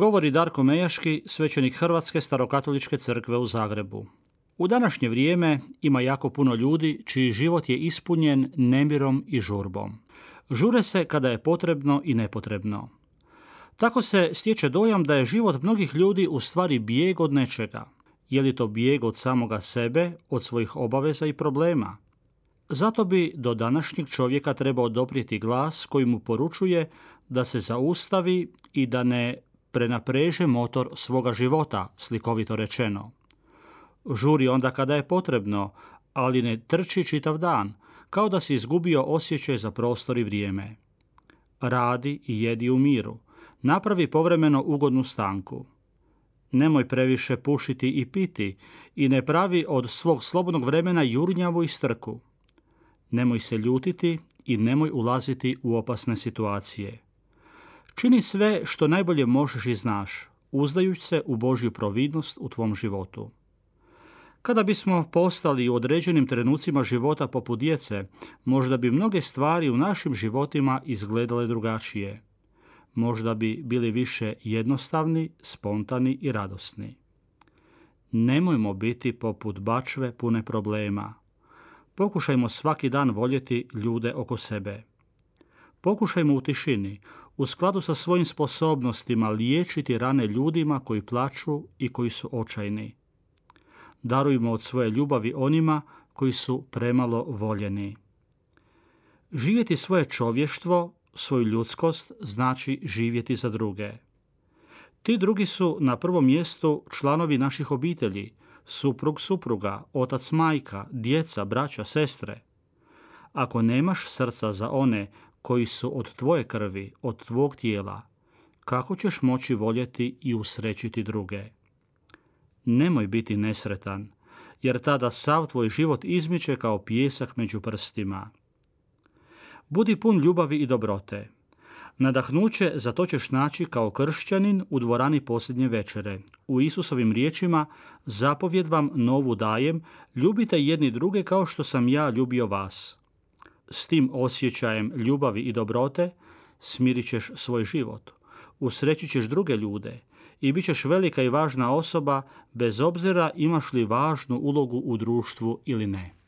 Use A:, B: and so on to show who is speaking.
A: Govori Darko Mejaški, svećenik Hrvatske starokatoličke crkve u Zagrebu. U današnje vrijeme ima jako puno ljudi čiji život je ispunjen nemirom i žurbom. Žure se kada je potrebno i nepotrebno. Tako se stječe dojam da je život mnogih ljudi u stvari bijeg od nečega. Je li to bijeg od samoga sebe, od svojih obaveza i problema? Zato bi do današnjeg čovjeka trebao doprijeti glas koji mu poručuje da se zaustavi i da ne prenapreže motor svoga života, slikovito rečeno. Žuri onda kada je potrebno, ali ne trči čitav dan, kao da si izgubio osjećaj za prostor i vrijeme. Radi i jedi u miru. Napravi povremeno ugodnu stanku. Nemoj previše pušiti i piti i ne pravi od svog slobodnog vremena jurnjavu i strku. Nemoj se ljutiti i nemoj ulaziti u opasne situacije. Čini sve što najbolje možeš i znaš, uzdajući se u Božju providnost u tvom životu. Kada bismo postali u određenim trenucima života poput djece, možda bi mnoge stvari u našim životima izgledale drugačije. Možda bi bili više jednostavni, spontani i radosni. Nemojmo biti poput bačve pune problema. Pokušajmo svaki dan voljeti ljude oko sebe. Pokušajmo u tišini, u skladu sa svojim sposobnostima liječiti rane ljudima koji plaću i koji su očajni. Darujmo od svoje ljubavi onima koji su premalo voljeni. Živjeti svoje čovještvo, svoju ljudskost, znači živjeti za druge. Ti drugi su na prvom mjestu članovi naših obitelji, suprug supruga, otac majka, djeca, braća, sestre. Ako nemaš srca za one koji su od tvoje krvi, od tvog tijela, kako ćeš moći voljeti i usrećiti druge? Nemoj biti nesretan, jer tada sav tvoj život izmiče kao pijesak među prstima. Budi pun ljubavi i dobrote. Nadahnuće za to ćeš naći kao kršćanin u dvorani posljednje večere. U Isusovim riječima zapovjed vam novu dajem, ljubite jedni druge kao što sam ja ljubio vas s tim osjećajem ljubavi i dobrote smirit ćeš svoj život. Usreći ćeš druge ljude i bit ćeš velika i važna osoba bez obzira imaš li važnu ulogu u društvu ili ne.